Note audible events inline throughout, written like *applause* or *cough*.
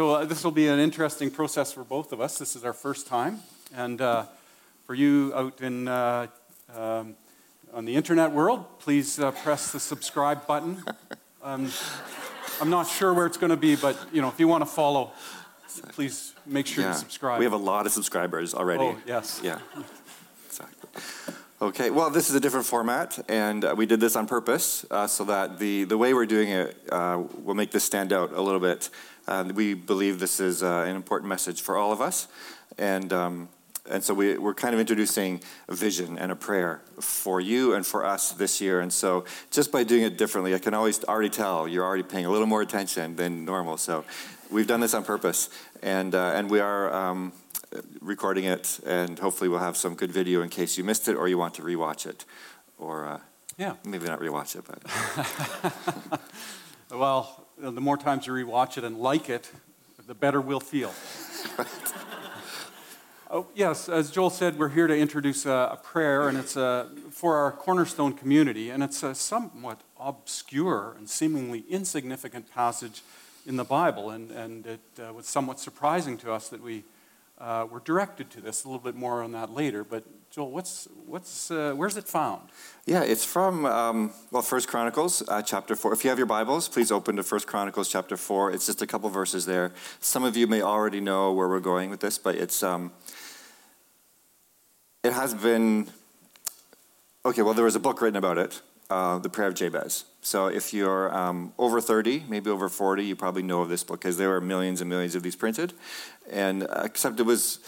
So uh, this will be an interesting process for both of us. This is our first time. And uh, for you out in, uh, um, on the internet world, please uh, press the subscribe button. Um, I'm not sure where it's going to be, but you know, if you want to follow, please make sure Yeah. to subscribe. We have a lot of subscribers already. Oh, yes. Yeah. Exactly. Okay, well, this is a different format, and uh, we did this on purpose uh, so that the, the way we're doing it uh, will make this stand out a little bit. And we believe this is uh, an important message for all of us. And, um, and so we, we're kind of introducing a vision and a prayer for you and for us this year. And so just by doing it differently, I can always already tell you're already paying a little more attention than normal. So we've done this on purpose. And, uh, and we are um, recording it, and hopefully we'll have some good video in case you missed it or you want to rewatch it. Or uh, Yeah. maybe not rewatch it, but *laughs* Well, the more times you rewatch it and like it, the better we'll feel. *laughs* oh, yes, as Joel said, we're here to introduce a, a prayer, and it's a, for our cornerstone community, and it's a somewhat obscure and seemingly insignificant passage in the Bible, and, and it uh, was somewhat surprising to us that we uh, were directed to this. A little bit more on that later, but Joel, what's, what's, uh, where's it found? yeah, it's from um, well, First Chronicles uh, chapter four. If you have your Bibles, please open to First Chronicles chapter four. It's just a couple verses there. Some of you may already know where we're going with this, but it's um, it has been okay. Well, there was a book written about it, uh, the Prayer of Jabez. So if you're um, over 30, maybe over 40, you probably know of this book because there were millions and millions of these printed. And uh, except it was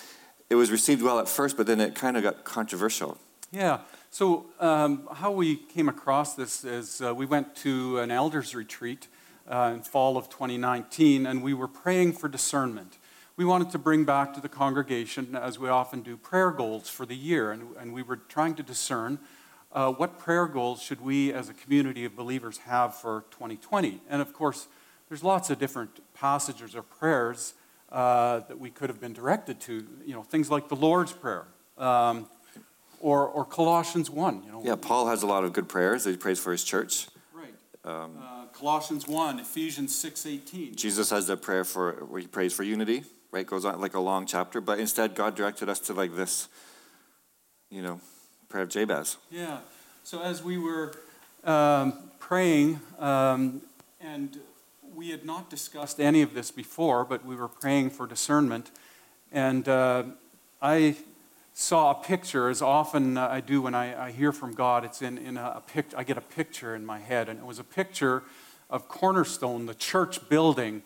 it was received well at first, but then it kind of got controversial. Yeah. So, um, how we came across this is uh, we went to an elders retreat uh, in fall of 2019, and we were praying for discernment. We wanted to bring back to the congregation, as we often do, prayer goals for the year, and, and we were trying to discern uh, what prayer goals should we as a community of believers have for 2020. And of course, there's lots of different passages or prayers uh, that we could have been directed to, you know, things like the Lord's Prayer. Um, or, or Colossians 1, you know. Yeah, Paul has a lot of good prayers that he prays for his church. Right. uh, Colossians 1, Ephesians 6.18. Jesus has that prayer for where he prays for unity, right? Goes on like a long chapter, but instead God directed us to like this, you know, prayer of Jabez. Yeah. So as we were um, praying, um, and we had not discussed any of this before, but we were praying for discernment, and uh, I saw a picture, as often uh, I do when I, I hear from God. It's in, in a, a pic, I get a picture in my head, and it was a picture of Cornerstone, the church building,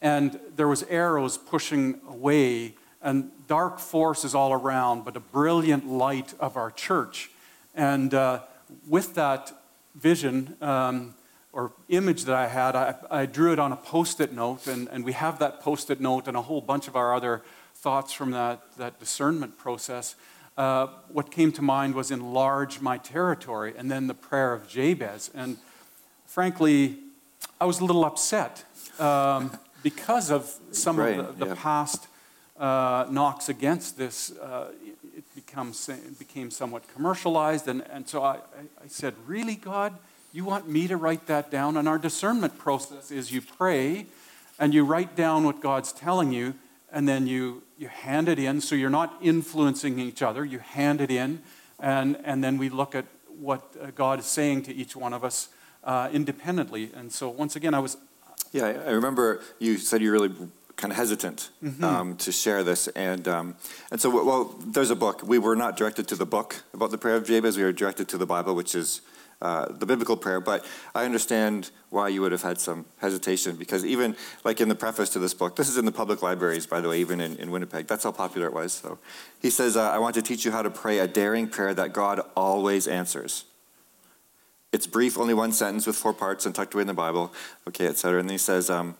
and there was arrows pushing away and dark forces all around, but a brilliant light of our church. And uh, with that vision um, or image that I had, I, I drew it on a post it note, and, and we have that post it note and a whole bunch of our other thoughts from that, that discernment process. Uh, what came to mind was enlarge my territory, and then the prayer of Jabez. And frankly, I was a little upset um, because of some Right, of the, the yeah. past uh, knocks against this. Uh, it, becomes, became somewhat commercialized, and, and so I, I, said, Really, God? You want me to write that down? And our discernment process is you pray and you write down what God's telling you, and then you, you hand it in. So you're not influencing each other, you hand it in, and, and then we look at what uh, God is saying to each one of us uh, independently. And so, once again, I was Yeah, I remember you said you're really kind of hesitant Mm-hmm. um, to share this, and um, and so well, there's a book. We were not directed to the book about the prayer of Jabez. We were directed to the Bible, which is uh, the biblical prayer. But I understand why you would have had some hesitation because even like in the preface to this book, this is in the public libraries, by the way, even in, in Winnipeg. That's how popular it was. So he says, uh, "I want to teach you how to pray a daring prayer that God always answers." It's brief, only one sentence with four parts and tucked away in the Bible, okay, etc. And then he says, um,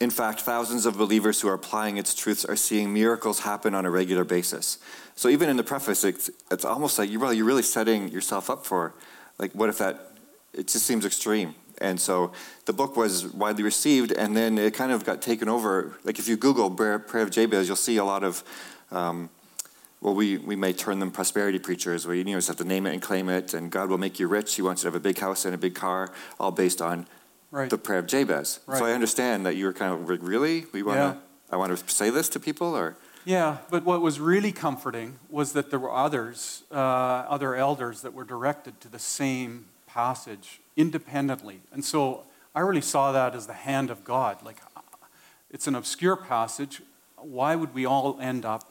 in fact, thousands of believers who are applying its truths are seeing miracles happen on a regular basis. So even in the preface, it's, it's almost like you're really, you're really setting yourself up for, like, what if that, it just seems extreme. And so the book was widely received, and then it kind of got taken over. Like if you Google Prayer Prayer of Jabez, you'll see a lot of um, well, we, we may term them prosperity preachers, where you, you just have to name it and claim it, and God will make you rich. He wants you to have a big house and a big car, all based on Right. the prayer of Jabez. Right. So I understand that you were kind of like, really? We want to. I want to say this to people or? Yeah, but what was really comforting was that there were others, uh, other elders that were directed to the same passage independently. And so I really saw that as the hand of God. Like, it's an obscure passage. Why would we all end up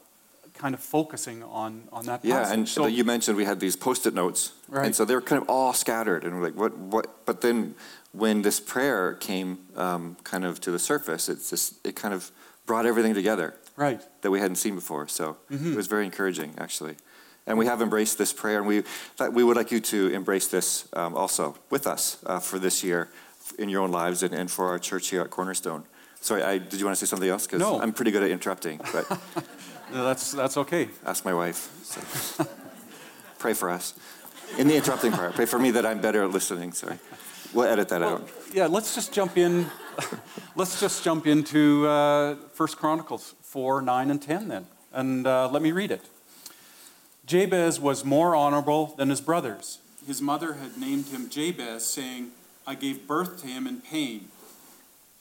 kind of focusing on, on that Yeah, passage? and so, you mentioned we had these post-it notes, and so they were kind of all scattered, and we're like, what, what? But then when this prayer came um, kind of to the surface, it's just it kind of brought everything together right. that we hadn't seen before. So Mm-hmm. it was very encouraging, actually. And we have embraced this prayer, and we that we would like you to embrace this um, also with us uh, for this year in your own lives and, and for our church here at Cornerstone. Sorry, I, did you want to say something else? Because No. I'm pretty good at interrupting, but *laughs* No, That's, that's okay. ask my wife. So. *laughs* pray for us. In the interrupting part, pray for me that I'm better at listening. Sorry. We'll edit that Well, out. yeah, let's just jump in. *laughs* let's just jump into uh, 1 Chronicles 4, 9, and 10 then. And uh, let me read it. Jabez was more honorable than his brothers. His mother had named him Jabez, saying, I gave birth to him in pain.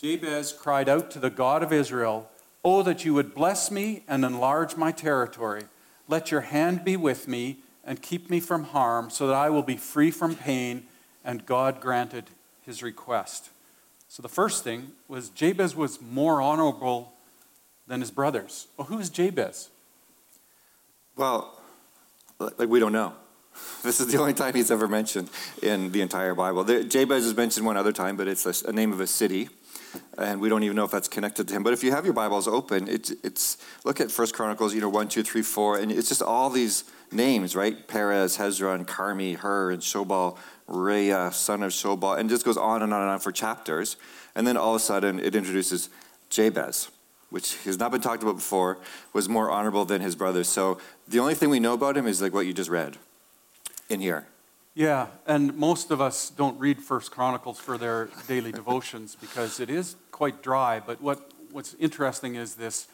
Jabez cried out to the God of Israel, Oh, that you would bless me and enlarge my territory. Let your hand be with me and keep me from harm, so that I will be free from pain. And God granted his request. So the first thing was Jabez was more honorable than his brothers. Well, who is Jabez? Well, like we don't know. *laughs* This is the only time he's ever mentioned in the entire Bible. Jabez is mentioned one other time, but it's a name of a city, and we don't even know if that's connected to him. But if you have your Bibles open, it's, it's look at First Chronicles, you know, one, two, three, four, and it's just all these names, right? Perez, Hezron, Carmi, Hur, and Shobal, Rhea, son of Shobal, and just goes on and on and on for chapters. And then all of a sudden, it introduces Jabez, which has not been talked about before, was more honorable than his brothers. So the only thing we know about him is like what you just read in here. Yeah, and most of us don't read First Chronicles for their daily devotions because it is quite dry. But what, what's interesting is this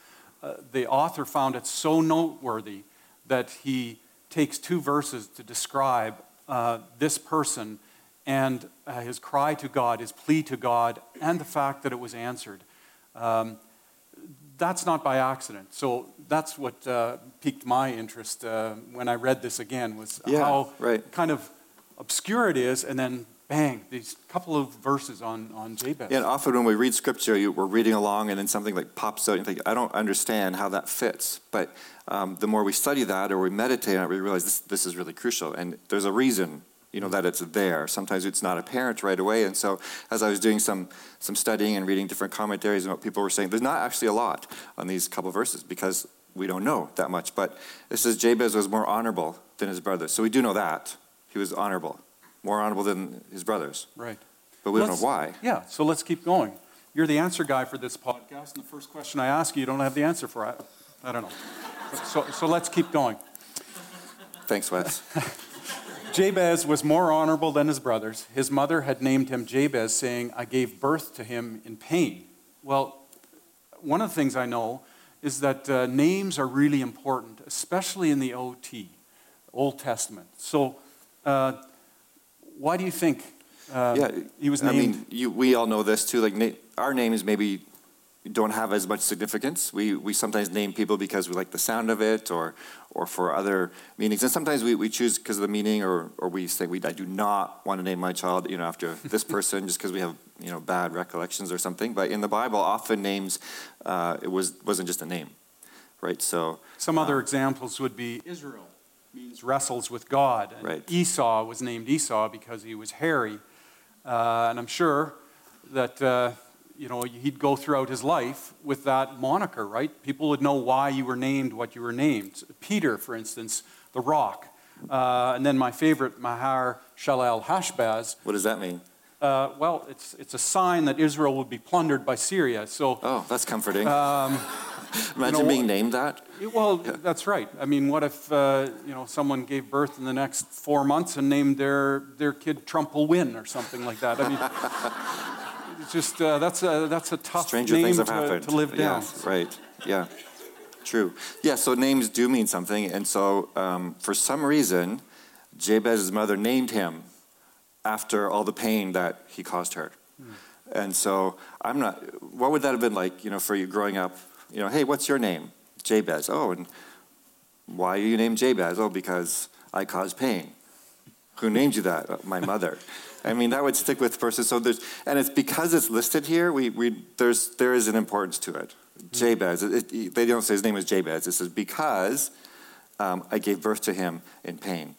uh, the author found it so noteworthy that he takes two verses to describe uh, this person and uh, his cry to God, his plea to God, and the fact that it was answered. Um, that's not by accident. So that's what uh, piqued my interest uh, when I read this again was Yeah, how right. kind of obscure it is, and then bang, these couple of verses on, on Jabez. Yeah, and often when we read scripture, you, we're reading along and then something like pops out and you think, I don't understand how that fits. But um, the more we study that or we meditate on it, we realize this, this is really crucial. And there's a reason, you know, that it's there. Sometimes it's not apparent right away. And so as I was doing some, some studying and reading different commentaries and what people were saying, there's not actually a lot on these couple verses because we don't know that much. But it says Jabez was more honorable than his brothers. So we do know that. He was honorable, more honorable than his brothers. right. But we don't know why. Yeah, so let's keep going. You're the answer guy for this podcast, and the first question I ask you, you don't have the answer for. I, I don't know. So, so let's keep going. Thanks, Wes. *laughs* Jabez was more honorable than his brothers. His mother had named him Jabez, saying, I gave birth to him in pain. Well, one of the things I know is that uh, names are really important, especially in the OT, Old Testament. So, uh, why do you think uh, yeah, he was named? I mean, you, we all know this too. Like na- our names maybe don't have as much significance. We we sometimes name people because we like the sound of it, or or for other meanings. And sometimes we, we choose because of the meaning, or or we say we I do not want to name my child, you know, after *laughs* this person just because we have you know bad recollections or something. But in the Bible, often names uh, it was wasn't just a name, right? So Some other examples would be Israel means wrestles with God. And Right. Esau was named Esau because he was hairy. Uh, and I'm sure that uh, you know he'd go throughout his life with that moniker, right? People would know why you were named what you were named. Peter, for instance, the Rock. Uh, and then my favorite, Mahar Shalal Hashbaz. what does that mean? Uh, well, it's, it's a sign that Israel would be plundered by Syria. So Oh, that's comforting. Um, *laughs* Imagine know, being named that. Well, that's right. I mean, what if uh, you know someone gave birth in the next four months and named their their kid Trump will win or something like that? I mean, *laughs* it's just uh, that's a that's a tough Stranger name things have to, happened. to live down. Yes, right. Yeah. True. Yeah, so names do mean something. And so um, for some reason, Jabez's mother named him after all the pain that he caused her. And so I'm not, what would that have been like, you know, for you growing up? You know, hey, what's your name? Jabez. Oh, and why are you named Jabez? Oh, because I cause pain. Who named you that? "Uh, My mother. I mean, that would stick with the person. So there's, and it's because it's listed here, we, we, there's, there is an importance to it. Jabez, it, it, they don't say his name is Jabez. It says, because um, I gave birth to him in pain.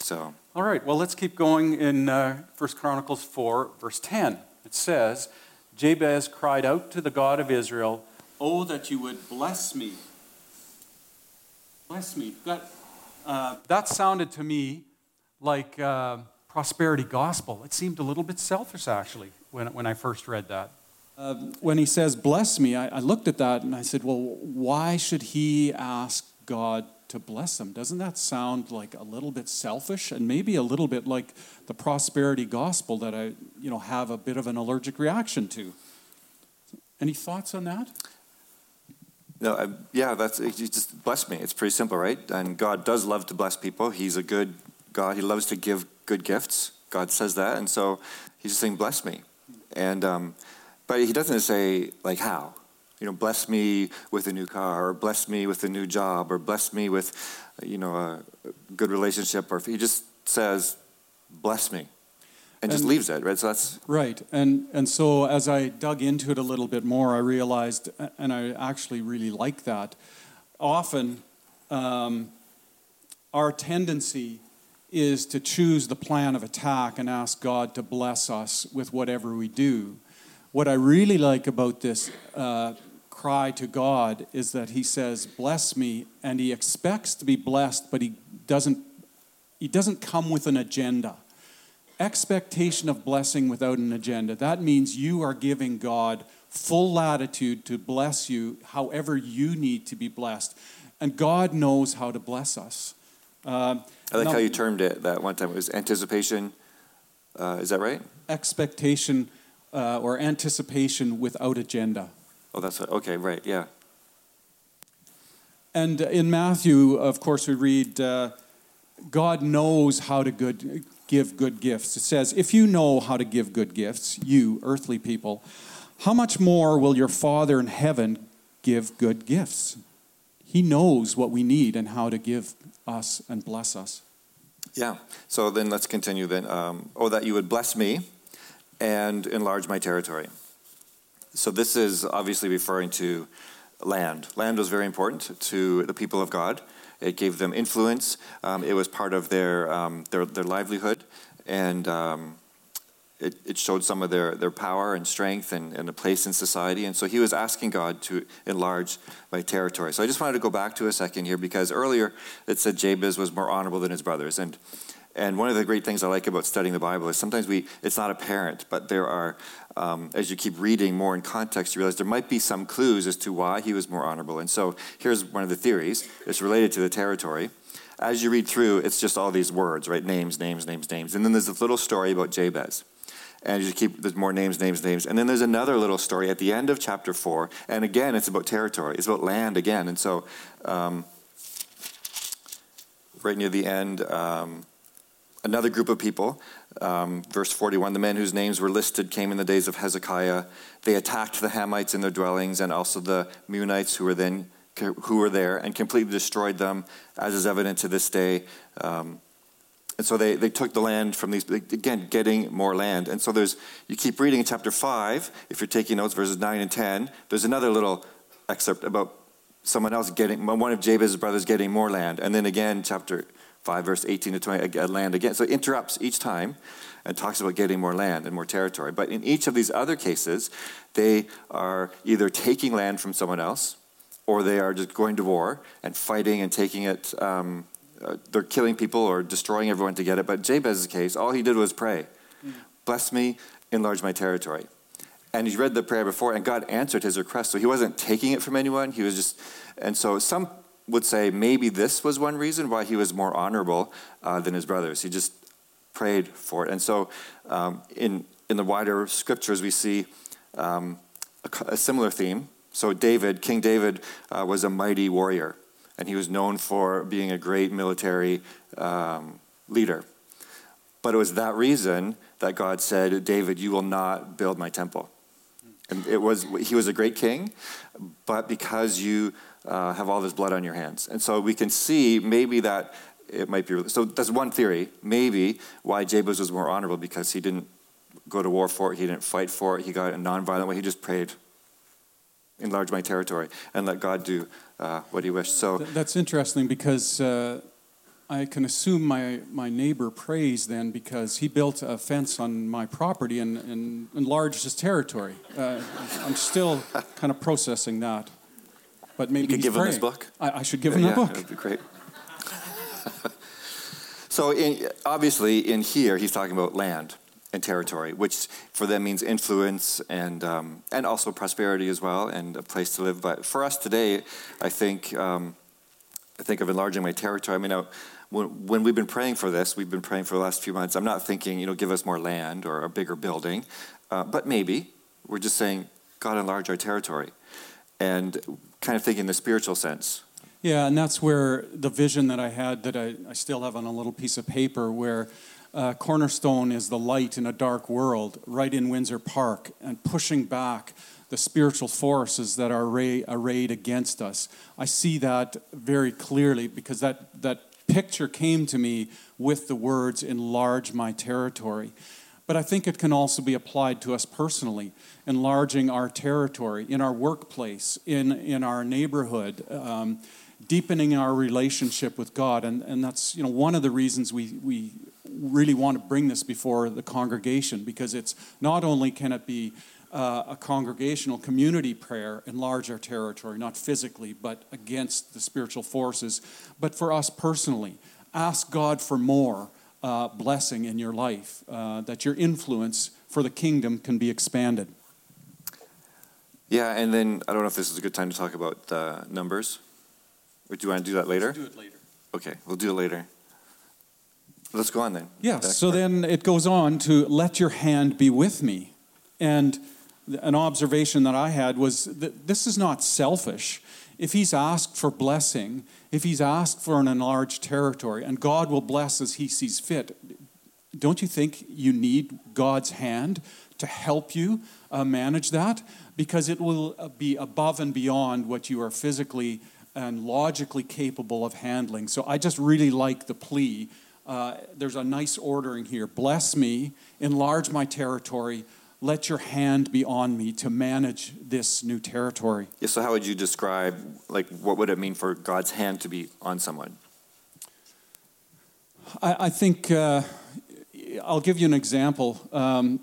So, All right, well, let's keep going in uh, 1 Chronicles 4, verse 10. It says, Jabez cried out to the God of Israel, Oh, that you would bless me. Bless me. That, uh, that sounded to me like uh, prosperity gospel. It seemed a little bit selfish, actually, when, when I first read that. Uh, when he says, bless me, I, I looked at that and I said, well, why should he ask God to bless him? Doesn't that sound like a little bit selfish and maybe a little bit like the prosperity gospel that I, you know, have a bit of an allergic reaction to? Any thoughts on that? I, yeah, that's, just bless me. It's pretty simple, right? And God does love to bless people. He's a good God. He loves to give good gifts. God says that. And so he's just saying, bless me. And, um, but he doesn't say, like, how? You know, bless me with a new car, or bless me with a new job, or bless me with, you know, a good relationship. Or he just says, bless me, and just leaves it, right? So that's, Right. And, and so as I dug into it a little bit more, I realized, and I actually really like that, often um, our tendency is to choose the plan of attack and ask God to bless us with whatever we do. What I really like about this uh, cry to God is that He says, Bless me, and He expects to be blessed, but He doesn't, he doesn't come with an agenda expectation of blessing without an agenda. That means you are giving God full latitude to bless you however you need to be blessed. And God knows how to bless us. Uh, I like now, how you termed it that one time. It was anticipation. Uh, is that right? expectation uh, or anticipation without agenda. Oh, that's what, okay, right, yeah. And in Matthew, of course, we read, uh, God knows how to good, give good gifts. It says, If you know how to give good gifts, you, earthly people, how much more will your Father in heaven give good gifts? He knows what we need and how to give us and bless us. Yeah. So then let's continue then. Um, oh, that you would bless me and enlarge my territory. So this is obviously referring to land. Land was very important to the people of God. It gave them influence. Um, it was part of their um, their, their livelihood, and um, it, it showed some of their, their power and strength and, and a place in society. And so he was asking God to enlarge my territory. So I just wanted to go back to a second here because earlier it said Jabez was more honorable than his brothers. And and one of the great things I like about studying the Bible is sometimes we it's not apparent, but there are um, as you keep reading more in context, you realize there might be some clues as to why he was more honorable. And so here's one of the theories. It's related to the territory. As you read through, it's just all these words, right? Names, names, names, names. And then there's this little story about Jabez. And you keep, there's more names, names, names. And then there's another little story at the end of chapter four. And again, it's about territory, it's about land again. And so, um, right near the end, um, another group of people, um, verse 41, the men whose names were listed came in the days of Hezekiah. They attacked the Hamites in their dwellings and also the Meunites who were then who were there and completely destroyed them, as is evident to this day. Um, and so they, they took the land from these, again, getting more land. And so there's, you keep reading in chapter 5, if you're taking notes, verses 9 and 10, there's another little excerpt about someone else getting, one of Jabez's brothers getting more land. And then again, chapter 5, verse 18 to 20, uh, land again. So it interrupts each time and talks about getting more land and more territory. But in each of these other cases, they are either taking land from someone else or they are just going to war and fighting and taking it. Um, uh, they're killing people or destroying everyone to get it. But Jabez's case, all he did was pray, "Bless me, enlarge my territory." And he read the prayer before, and God answered his request. So he wasn't taking it from anyone. He was just, and so some would say maybe this was one reason why he was more honorable uh, than his brothers. He just prayed for it. And so um, in in the wider scriptures, we see um, a, a similar theme. So David, King David, uh, was a mighty warrior and he was known for being a great military um, leader. But it was that reason that God said, David, you will not build my temple. And it was, he was a great king, but because you uh, have all this blood on your hands. And so we can see maybe that it might be, so that's one theory, maybe why Jabez was more honorable because he didn't go to war for it, he didn't fight for it, he got a nonviolent way, he just prayed, enlarge my territory, and let God do uh, what he wished. So That's interesting because uh, I can assume my, my neighbor prays then because he built a fence on my property and, and enlarged his territory. Uh, I'm still kind of processing that. But maybe could he's give him this book. I, I should give him yeah, the book. That'd be great. *laughs* so, in, obviously, in here, he's talking about land and territory, which for them means influence and um, and also prosperity as well, and a place to live. But for us today, I think um, I think of enlarging my territory. I mean, I, when, when we've been praying for this, we've been praying for the last few months. I'm not thinking, you know, give us more land or a bigger building, uh, but maybe we're just saying, God, enlarge our territory, and kind of thinking in the spiritual sense. Yeah, and that's where the vision that I had that I, I still have on a little piece of paper where uh, Cornerstone is the light in a dark world right in Windsor Park and pushing back the spiritual forces that are array, arrayed against us. I see that very clearly because that, that picture came to me with the words, enlarge my territory. But I think it can also be applied to us personally, enlarging our territory in our workplace, in, in our neighborhood. Um, deepening our relationship with God. And, and that's you know, one of the reasons we, we really want to bring this before the congregation because it's not only can it be uh, a congregational community prayer, enlarge our territory, not physically, but against the spiritual forces, but for us personally, ask God for more uh, blessing in your life, uh, that your influence for the kingdom can be expanded. Yeah, and then I don't know if this is a good time to talk about the numbers. Or do you want to do that later? Do it later. Okay, we'll do it later. Let's go on then. Yeah, Next so part. then it goes on to let your hand be with me. And an observation that I had was that this is not selfish. If he's asked for blessing, if he's asked for an enlarged territory, and God will bless as he sees fit, don't you think you need God's hand to help you uh, manage that? Because it will uh, be above and beyond what you are physically and logically capable of handling. So I just really like the plea. Uh, there's a nice ordering here. Bless me, enlarge my territory, let your hand be on me to manage this new territory. Yeah, so how would you describe, like, what would it mean for God's hand to be on someone? I, I think uh, I'll give you an example. Um,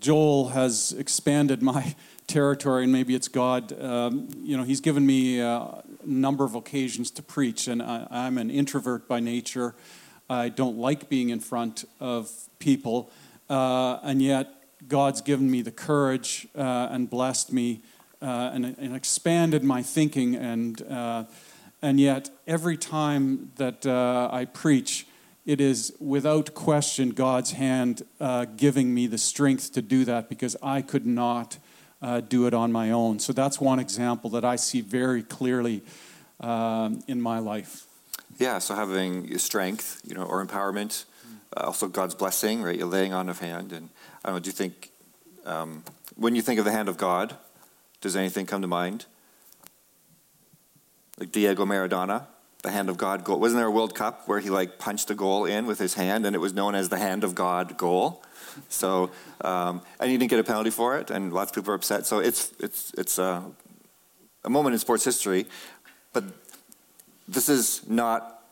Joel has expanded *laughs* my territory, and maybe it's God. Um, you know, he's given me a number of occasions to preach, and I, I'm an introvert by nature. I don't like being in front of people, uh, and yet God's given me the courage uh, and blessed me uh, and, and, expanded my thinking, and uh, and yet every time that uh, I preach, it is without question God's hand uh, giving me the strength to do that because I could not uh, do it on my own. So that's one example that I see very clearly um, in my life. Yeah, so having strength, you know, or empowerment, also God's blessing, right? You're laying on of hand, and I don't know. Do you think um, when you think of the hand of God, does anything come to mind? Like Diego Maradona, the hand of God goal. Wasn't there a World Cup where he like punched a goal in with his hand, and it was known as the hand of God goal? So, um, and he didn't get a penalty for it, and lots of people are upset. So it's it's it's uh, a moment in sports history, but this is not.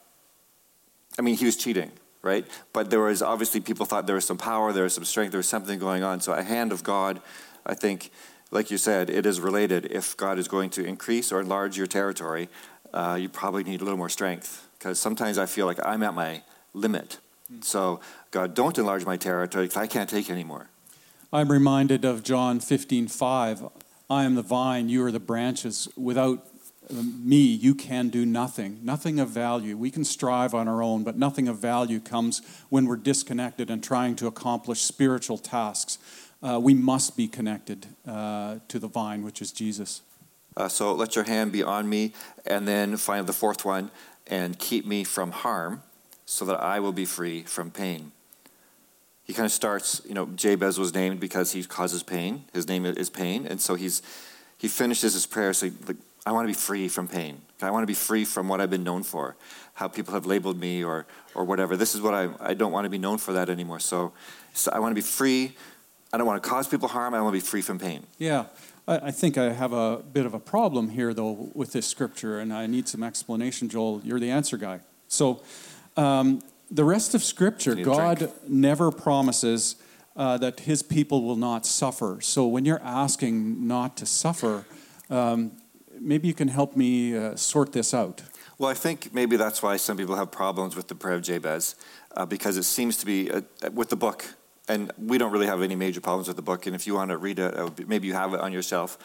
I mean, he was cheating, right? But there was obviously people thought there was some power, there was some strength, there was something going on. So a hand of God, I think, like you said, it is related. If God is going to increase or enlarge your territory, uh, you probably need a little more strength. Because sometimes I feel like I'm at my limit. So God, don't enlarge my territory because I can't take anymore. I'm reminded of John 15, 5. I am the vine, you are the branches. Without me, you can do nothing, nothing of value. We can strive on our own, but nothing of value comes when we're disconnected and trying to accomplish spiritual tasks. Uh, we must be connected uh, to the vine, which is Jesus. Uh, so let your hand be on me. And then finally, the fourth one, and keep me from harm so that I will be free from pain. he kind of starts, you know, Jabez was named because he causes pain. His name is pain. And so he's, he finishes his prayer saying, like, I want to be free from pain. I want to be free from what I've been known for, how people have labeled me or, or whatever. This is what I, I don't want to be known for that anymore. So, so I want to be free. I don't want to cause people harm. I want to be free from pain. Yeah. I I think I have a bit of a problem here, though, with this scripture, and I need some explanation. Joel, you're the answer guy. So, um, the rest of Scripture, God drink. never promises uh, that His people will not suffer. So, when you're asking not to suffer, um, maybe you can help me uh, sort this out. Well, I think maybe that's why some people have problems with the prayer of Jabez, uh, because it seems to be uh, with the book, and we don't really have any major problems with the book. And if you want to read it, uh, maybe you have it on your shelf.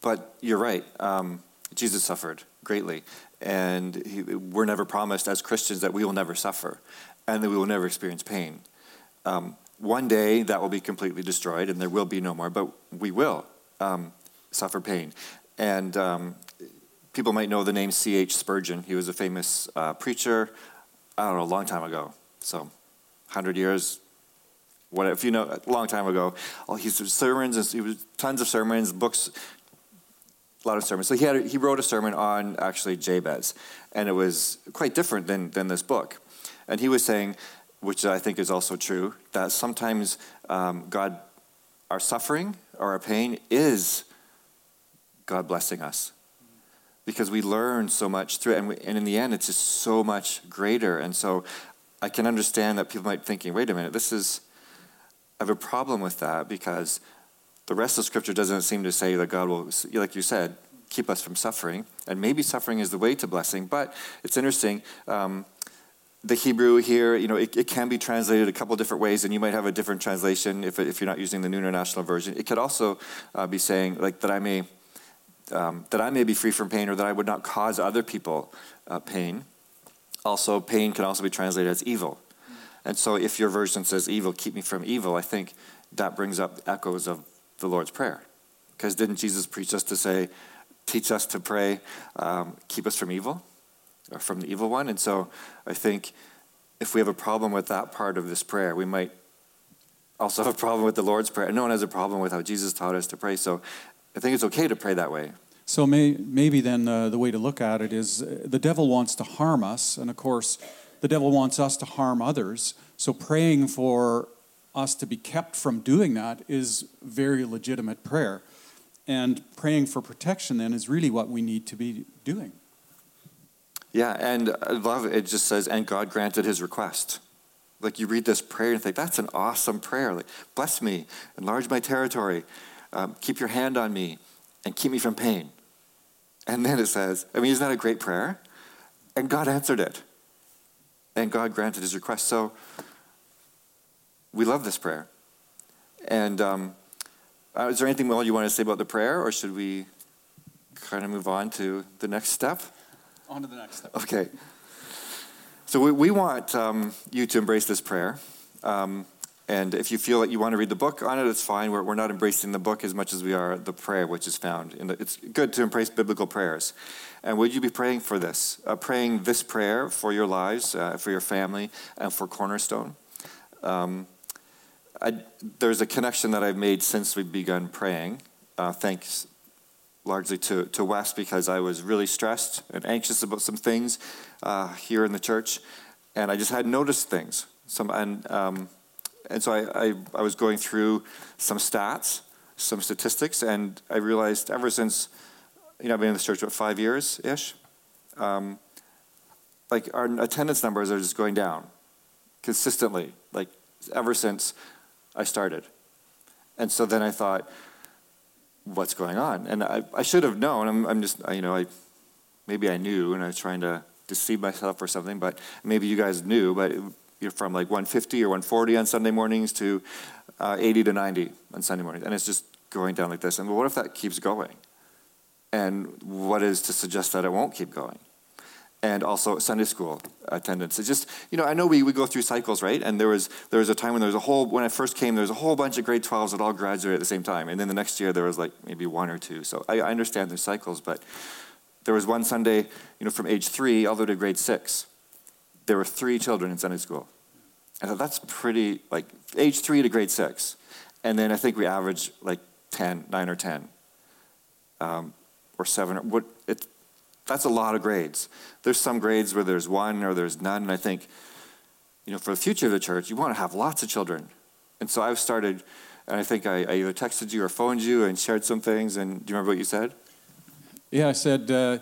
But you're right. Um, Jesus suffered greatly, and he, we're never promised as Christians that we will never suffer, and that we will never experience pain. Um, one day that will be completely destroyed, and there will be no more. But we will um, suffer pain, and um, people might know the name C.H. Spurgeon. He was a famous uh, preacher, I don't know, a long time ago. So, 100 years, whatever, if you know, a long time ago. Oh, he's sermons, and he was tons of sermons, books, a lot of sermons. So he, had, he wrote a sermon on actually Jabez, and it was quite different than, than this book. And he was saying, which I think is also true, that sometimes um, God, our suffering or our pain is God blessing us because we learn so much through it. And, we, and in the end, it's just so much greater. And so I can understand that people might be thinking, wait a minute, this is, I have a problem with that because the rest of Scripture doesn't seem to say that God will, like you said, keep us from suffering. And maybe suffering is the way to blessing. But it's interesting. Um, the Hebrew here, you know, it, it, can be translated a couple different ways, and you might have a different translation if, if you're not using the New International Version. It could also uh, be saying, like, that I may um, that I may be free from pain or that I would not cause other people uh, pain. Also, pain can also be translated as evil. And so, if your version says evil, keep me from evil, I think that brings up echoes of the Lord's Prayer. Because didn't Jesus preach us to say, teach us to pray, um, keep us from evil, or from the evil one? And so, I think if we have a problem with that part of this prayer, we might also have a problem with the Lord's Prayer. No one has a problem with how Jesus taught us to pray. So, I think it's okay to pray that way. So may, maybe then uh, the way to look at it is uh, the devil wants to harm us, and of course, the devil wants us to harm others. So praying for us to be kept from doing that is very legitimate prayer. And praying for protection then is really what we need to be doing. Yeah, and I love it. It just says, and God granted his request. Like you read this prayer and think, that's an awesome prayer. Like, bless me, enlarge my territory, um, keep your hand on me, and keep me from pain. And then it says, I mean, isn't that a great prayer? And God answered it. And God granted his request. So we love this prayer. And um, uh, is there anything more you want to say about the prayer, or should we kind of move on to the next step? On to the next step. Okay. So we, we want um, you to embrace this prayer. Um, and if you feel that you want to read the book on it, it's fine. We're, we're not embracing the book as much as we are the prayer, which is found. It's good to embrace biblical prayers. And would you be praying for this? Uh, praying this prayer for your lives, uh, for your family, and for Cornerstone? Um, I, there's a connection that I've made since we've begun praying. Uh, thanks largely to, to Wes because I was really stressed and anxious about some things uh, here in the church. And I just had noticed things. Some, and, um, and so I, I, I, was going through some stats, some statistics, and I realized ever since, you know, I've been in this church about five years ish, um, like our attendance numbers are just going down consistently, like ever since I started. And so then I thought, what's going on? And I, I should have known. I'm, I'm just, you know, I maybe I knew and I was trying to deceive myself or something, but maybe you guys knew, but you're from like 150 or 140 on Sunday mornings to uh, 80 to 90 on Sunday mornings. And it's just going down like this. And what if that keeps going? And what is to suggest that it won't keep going? And also Sunday school attendance. It's just, you know, I know we, we go through cycles, right? And there was there was a time when there was a whole when I first came, there was a whole bunch of grade 12s that all graduated at the same time. And then the next year there was like maybe one or two. So I, I understand there's cycles, but there was one Sunday, you know, from age three all the way to grade six there were three children in Sunday school. I thought that's pretty, like age three to grade six. And then I think we average like 10, 9 or 10, um, or seven. Or what, it, that's a lot of grades. There's some grades where there's one or there's none. And I think, you know, for the future of the church, you want to have lots of children. And so I've started, and I think I, I either texted you or phoned you and shared some things. And do you remember what you said? Yeah, I said, uh,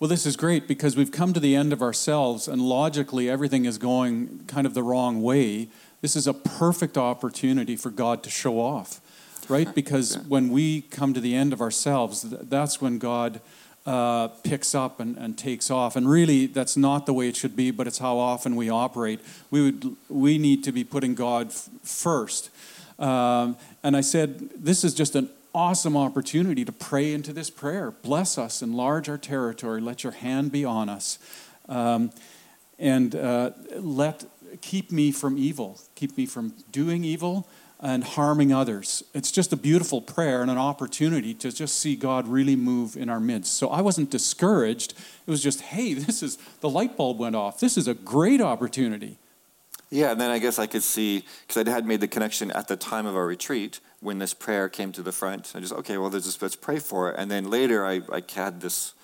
well, this is great because we've come to the end of ourselves and logically everything is going kind of the wrong way. This is a perfect opportunity for God to show off, right? Because *laughs* yeah. when we come to the end of ourselves, that's when God uh, picks up and, and takes off. And really, that's not the way it should be, but it's how often we operate. We, would, we need to be putting God f- first. Um, and I said, this is just an awesome opportunity to pray into this prayer. Bless us, enlarge our territory, let your hand be on us. Um, and uh, let keep me from evil, keep me from doing evil and harming others. It's just a beautiful prayer and an opportunity to just see God really move in our midst. So I wasn't discouraged. It was just, hey, *laughs* this is the light bulb went off. This is a great opportunity. Yeah, and then I guess I could see because I had made the connection at the time of our retreat when this prayer came to the front. I just okay, well, there's this, let's pray for it. And then later, I, I had this.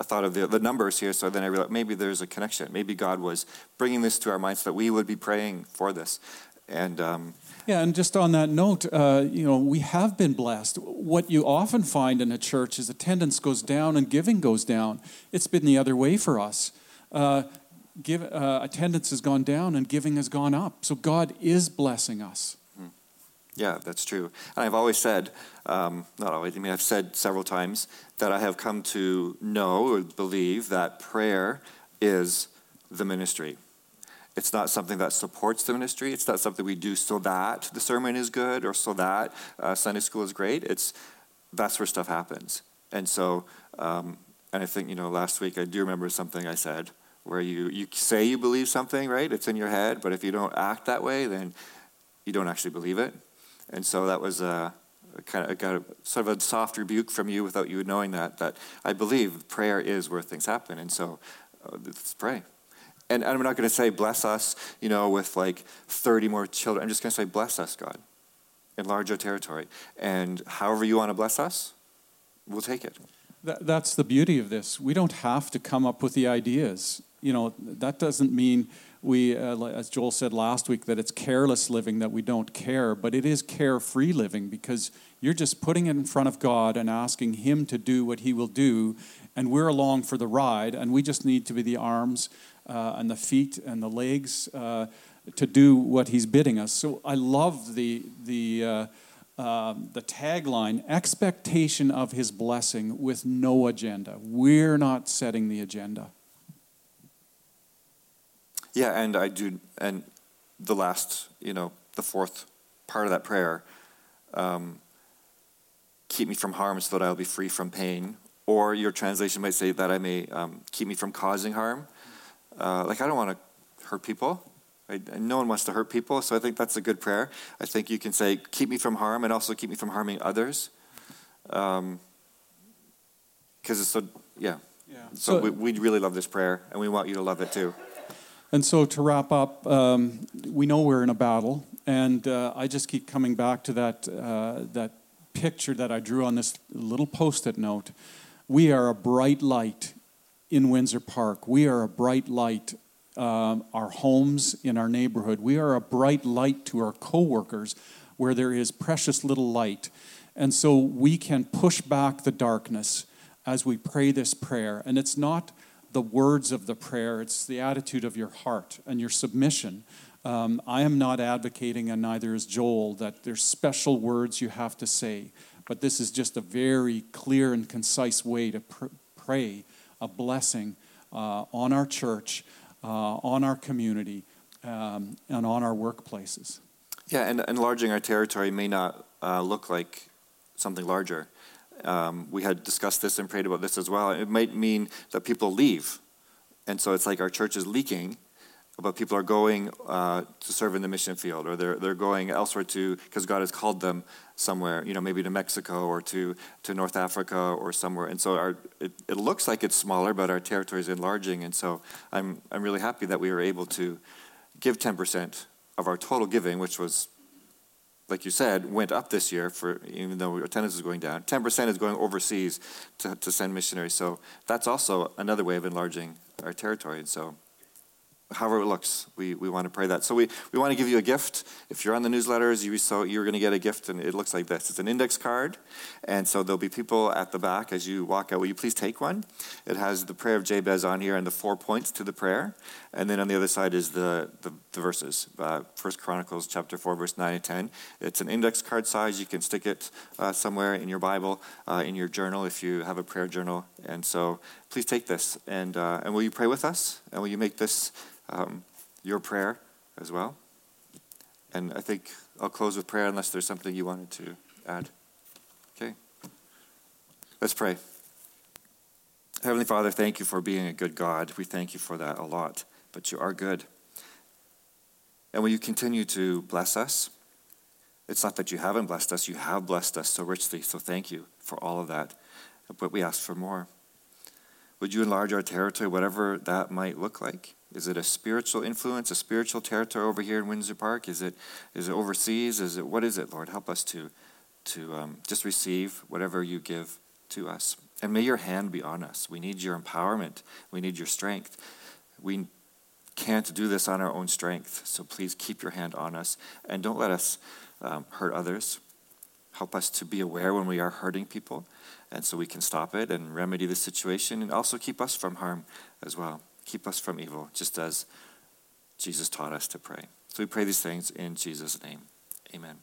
I thought of the, the numbers here, so then I realized maybe there's a connection. Maybe God was bringing this to our minds that we would be praying for this. And um, yeah, and just on that note, uh, you know, we have been blessed. What you often find in a church is attendance goes down and giving goes down. It's been the other way for us. Uh, give, uh, attendance has gone down and giving has gone up. So God is blessing us. Hmm. Yeah, that's true. And I've always said, um, not always, I mean, I've said several times that I have come to know or believe that prayer is the ministry. It's not something that supports the ministry. It's not something we do so that the sermon is good or so that uh, Sunday school is great. It's that's where stuff happens. And so, um, and I think you know, last week I do remember something I said where you, you say you believe something, right? It's in your head, but if you don't act that way, then you don't actually believe it. And so that was a, a kind of got a, sort of a soft rebuke from you without you knowing that, that I believe prayer is where things happen. And so uh, let's pray. And I'm not going to say bless us, you know, with like 30 more children. I'm just going to say bless us, God. Enlarge our territory. And however you want to bless us, we'll take it. That, that's the beauty of this. We don't have to come up with the ideas you know, that doesn't mean we, uh, as Joel said last week, that it's careless living, that we don't care, but it is carefree living because you're just putting it in front of God and asking Him to do what He will do, and we're along for the ride, and we just need to be the arms uh, and the feet and the legs uh, to do what He's bidding us. So I love the the. Uh, um, the tagline expectation of his blessing with no agenda. We're not setting the agenda. Yeah, and I do, and the last, you know, the fourth part of that prayer, um, keep me from harm so that I'll be free from pain. Or your translation might say that I may um, keep me from causing harm. Uh, like, I don't want to hurt people. I, no one wants to hurt people, so I think that's a good prayer. I think you can say, keep me from harm and also keep me from harming others. Because um, it's so, yeah. yeah. So, so we, we really love this prayer, and we want you to love it too. And so to wrap up, um, we know we're in a battle, and uh, I just keep coming back to that uh, that picture that I drew on this little post-it note. We are a bright light in Windsor Park. We are a bright light. Um, our homes in our neighborhood. We are a bright light to our coworkers, where there is precious little light, and so we can push back the darkness as we pray this prayer. And it's not the words of the prayer, it's the attitude of your heart and your submission. Um, I am not advocating, and neither is Joel, that there's special words you have to say, but this is just a very clear and concise way to pr- pray a blessing uh, on our church, uh, on our community, um, and on our workplaces. Yeah, and enlarging our territory may not uh, look like something larger. Um, we had discussed this and prayed about this as well. It might mean that people leave. And so it's like our church is leaking, but people are going uh, to serve in the mission field or they're, they're going elsewhere to, because God has called them somewhere, you know, maybe to Mexico or to, to North Africa or somewhere. And so our, it, it looks like it's smaller, but our territory is enlarging. And so I'm, I'm really happy that we were able to give 10% of our total giving, which was, like you said, went up this year for even though attendance is going down. 10% is going overseas to, to send missionaries. So that's also another way of enlarging our territory. And so however it looks, we, we want to pray that. So we, we want to give you a gift. If you're on the newsletters, you so you're going to get a gift, and it looks like this. It's an index card, and so there'll be people at the back as you walk out. Will you please take one? It has the prayer of Jabez on here and the four points to the prayer, and then on the other side is the the, the verses. Uh, First Chronicles chapter four, verse nine and ten. It's an index card size. You can stick it uh, somewhere in your Bible, uh, in your journal if you have a prayer journal, and so please take this and uh, and will you pray with us? And will you make this um, your prayer as well. And I think I'll close with prayer unless there's something you wanted to add. Okay. Let's pray. Heavenly Father, thank you for being a good God. We thank you for that a lot, but you are good. And will you continue to bless us? It's not that you haven't blessed us, you have blessed us so richly. So thank you for all of that. But we ask for more. Would you enlarge our territory, whatever that might look like? Is it a spiritual influence, a spiritual territory over here in Windsor Park? Is it, is it overseas? Is it what is it, Lord? Help us to, to um, just receive whatever you give to us. And may your hand be on us. We need your empowerment. We need your strength. We can't do this on our own strength. So please keep your hand on us and don't let us um, hurt others. Help us to be aware when we are hurting people, and so we can stop it and remedy the situation, and also keep us from harm as well. Keep us from evil, just as Jesus taught us to pray. So we pray these things in Jesus' name. Amen.